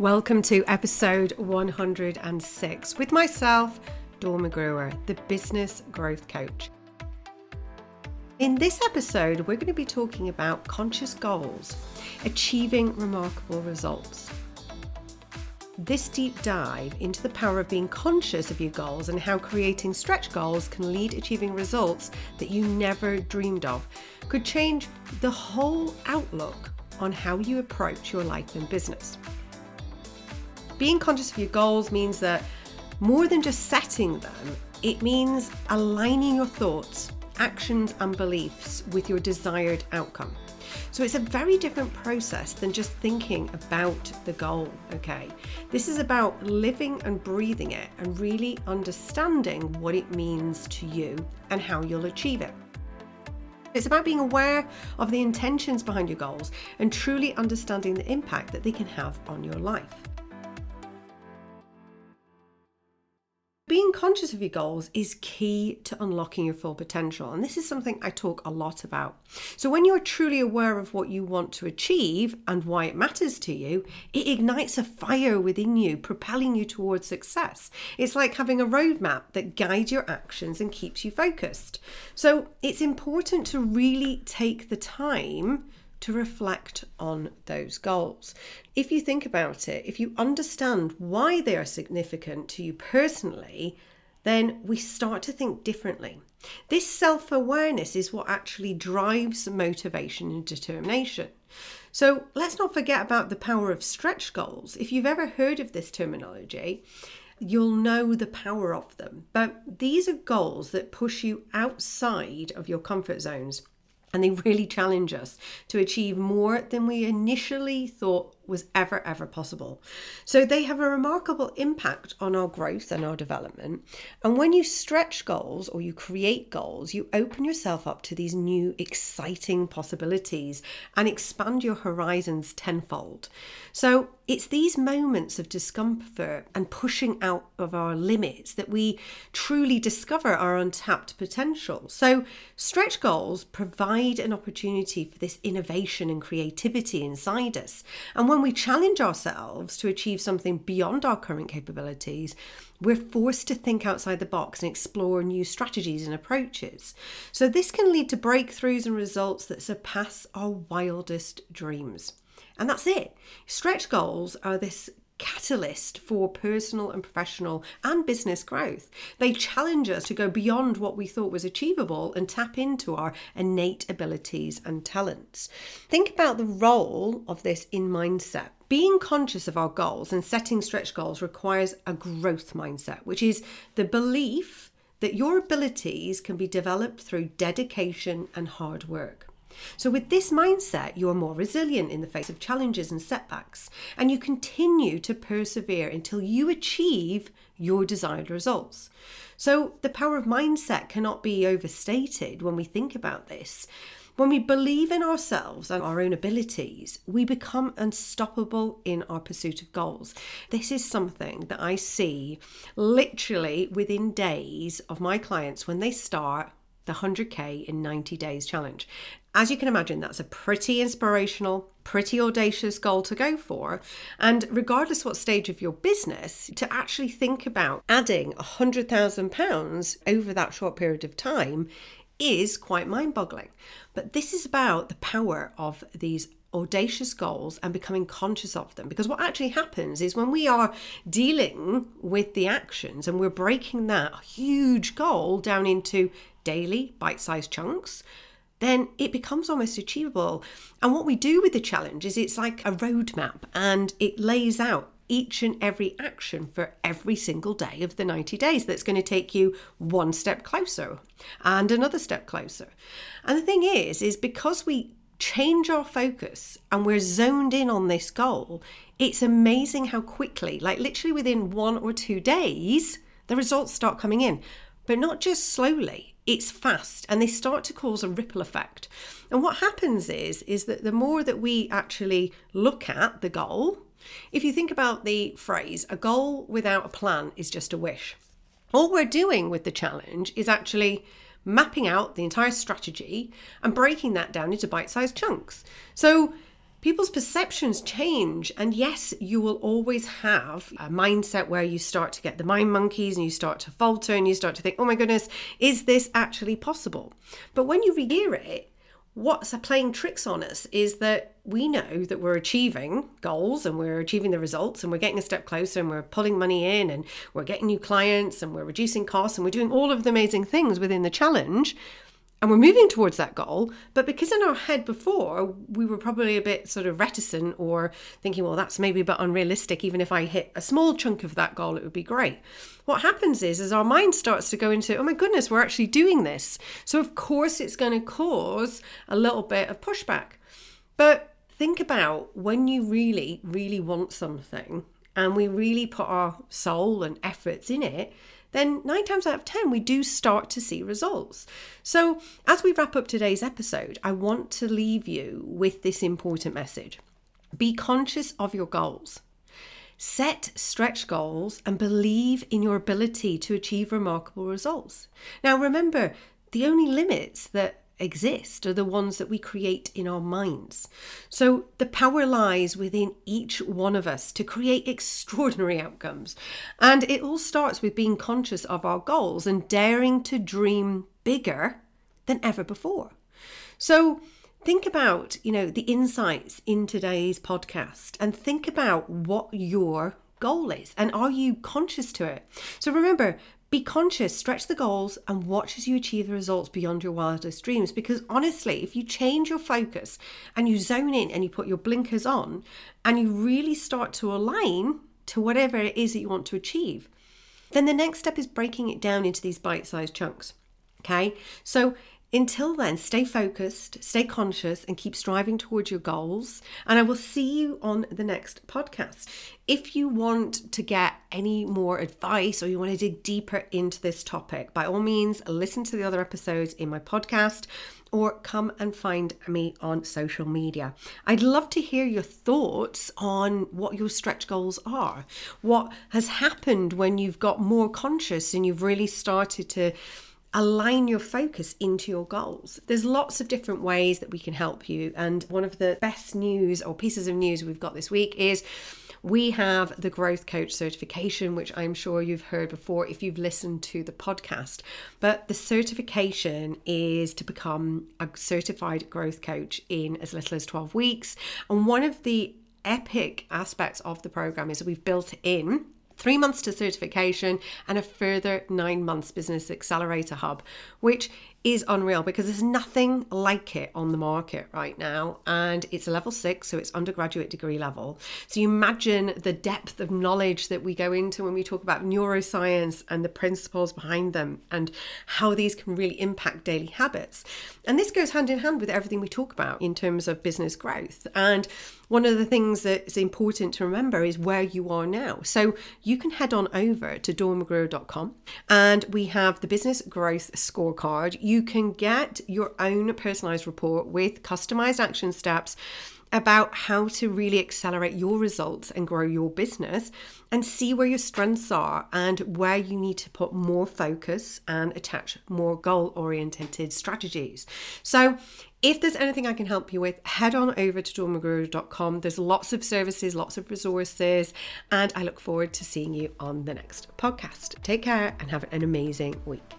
Welcome to episode 106 with myself, Dawn McGruer, the business growth coach. In this episode, we're going to be talking about conscious goals, achieving remarkable results. This deep dive into the power of being conscious of your goals and how creating stretch goals can lead achieving results that you never dreamed of could change the whole outlook on how you approach your life and business being conscious of your goals means that more than just setting them, it means aligning your thoughts, actions, and beliefs with your desired outcome. So it's a very different process than just thinking about the goal, okay? This is about living and breathing it and really understanding what it means to you and how you'll achieve it. It's about being aware of the intentions behind your goals and truly understanding the impact that they can have on your life. Being conscious of your goals is key to unlocking your full potential. And this is something I talk a lot about. So, when you're truly aware of what you want to achieve and why it matters to you, it ignites a fire within you, propelling you towards success. It's like having a roadmap that guides your actions and keeps you focused. So, it's important to really take the time to reflect on those goals. If you think about it, if you understand why they are significant to you personally, then we start to think differently. This self awareness is what actually drives motivation and determination. So let's not forget about the power of stretch goals. If you've ever heard of this terminology, you'll know the power of them. But these are goals that push you outside of your comfort zones and they really challenge us to achieve more than we initially thought was ever, ever possible. So they have a remarkable impact on our growth and our development. And when you stretch goals or you create goals, you open yourself up to these new, exciting possibilities and expand your horizons tenfold. So it's these moments of discomfort and pushing out of our limits that we truly discover our untapped potential. So stretch goals provide an opportunity for this innovation and creativity inside us. And when when we challenge ourselves to achieve something beyond our current capabilities, we're forced to think outside the box and explore new strategies and approaches. So, this can lead to breakthroughs and results that surpass our wildest dreams. And that's it. Stretch goals are this catalyst for personal and professional and business growth. They challenge us to go beyond what we thought was achievable and tap into our innate abilities and talents. Think about the role of this in mindset. Being conscious of our goals and setting stretch goals requires a growth mindset, which is the belief that your abilities can be developed through dedication and hard work. So, with this mindset, you're more resilient in the face of challenges and setbacks, and you continue to persevere until you achieve your desired results. So, the power of mindset cannot be overstated when we think about this. When we believe in ourselves and our own abilities, we become unstoppable in our pursuit of goals. This is something that I see literally within days of my clients when they start the 100K in 90 days challenge. As you can imagine, that's a pretty inspirational, pretty audacious goal to go for. And regardless what stage of your business, to actually think about adding £100,000 over that short period of time is quite mind boggling. But this is about the power of these audacious goals and becoming conscious of them. Because what actually happens is when we are dealing with the actions and we're breaking that huge goal down into daily bite sized chunks, then it becomes almost achievable. And what we do with the challenge is it's like a roadmap and it lays out each and every action for every single day of the 90 days that's going to take you one step closer and another step closer. And the thing is is because we change our focus and we're zoned in on this goal, it's amazing how quickly, like literally within one or two days, the results start coming in. But not just slowly, it's fast and they start to cause a ripple effect. And what happens is is that the more that we actually look at the goal, if you think about the phrase a goal without a plan is just a wish. All we're doing with the challenge is actually mapping out the entire strategy and breaking that down into bite-sized chunks. So people's perceptions change. And yes, you will always have a mindset where you start to get the mind monkeys and you start to falter and you start to think, oh my goodness, is this actually possible? But when you rehear it, what's playing tricks on us is that we know that we're achieving goals and we're achieving the results and we're getting a step closer and we're pulling money in and we're getting new clients and we're reducing costs and we're doing all of the amazing things within the challenge and we're moving towards that goal. But because in our head before we were probably a bit sort of reticent or thinking well that's maybe a bit unrealistic. Even if i hit a small chunk of that goal it would be great. What happens is as our mind starts to go into oh my goodness we're actually doing this. So of course it's going to cause a little bit of pushback. But think about when you really really want something and we really put our soul and efforts in it then nine times out of 10, we do start to see results. So, as we wrap up today's episode, I want to leave you with this important message be conscious of your goals. Set stretch goals and believe in your ability to achieve remarkable results. Now, remember, the only limits that exist are the ones that we create in our minds. So the power lies within each one of us to create extraordinary outcomes. And it all starts with being conscious of our goals and daring to dream bigger than ever before. So think about, you know, the insights in today's podcast and think about what your goal is and are you conscious to it? So remember, be conscious, stretch the goals, and watch as you achieve the results beyond your wildest dreams. Because honestly, if you change your focus and you zone in and you put your blinkers on and you really start to align to whatever it is that you want to achieve, then the next step is breaking it down into these bite sized chunks. Okay, so until then, stay focused, stay conscious, and keep striving towards your goals. And I will see you on the next podcast. If you want to get any more advice or you want to dig deeper into this topic, by all means, listen to the other episodes in my podcast or come and find me on social media. I'd love to hear your thoughts on what your stretch goals are. What has happened when you've got more conscious and you've really started to align your focus into your goals. There's lots of different ways that we can help you. And one of the best news or pieces of news we've got this week is we have the Growth Coach certification, which I'm sure you've heard before if you've listened to the podcast. But the certification is to become a certified growth coach in as little as 12 weeks. And one of the epic aspects of the program is that we've built in three months to certification, and a further nine months business accelerator hub, which is unreal because there's nothing like it on the market right now. And it's a level six, so it's undergraduate degree level. So you imagine the depth of knowledge that we go into when we talk about neuroscience and the principles behind them and how these can really impact daily habits. And this goes hand in hand with everything we talk about in terms of business growth. And one of the things that's important to remember is where you are now. So you can head on over to dawnmcgruer.com and we have the business growth scorecard can get your own personalized report with customized action steps about how to really accelerate your results and grow your business and see where your strengths are and where you need to put more focus and attach more goal oriented strategies. So, if there's anything I can help you with, head on over to dawnmcgruer.com. There's lots of services, lots of resources, and I look forward to seeing you on the next podcast. Take care and have an amazing week.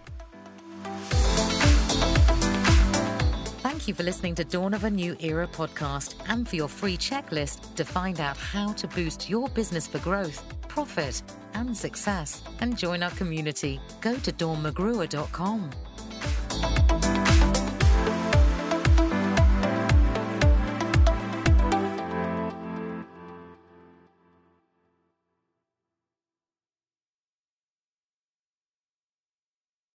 Thank you for listening to Dawn of a New Era podcast and for your free checklist to find out how to boost your business for growth, profit, and success. And join our community. Go to dawnmcgruer.com.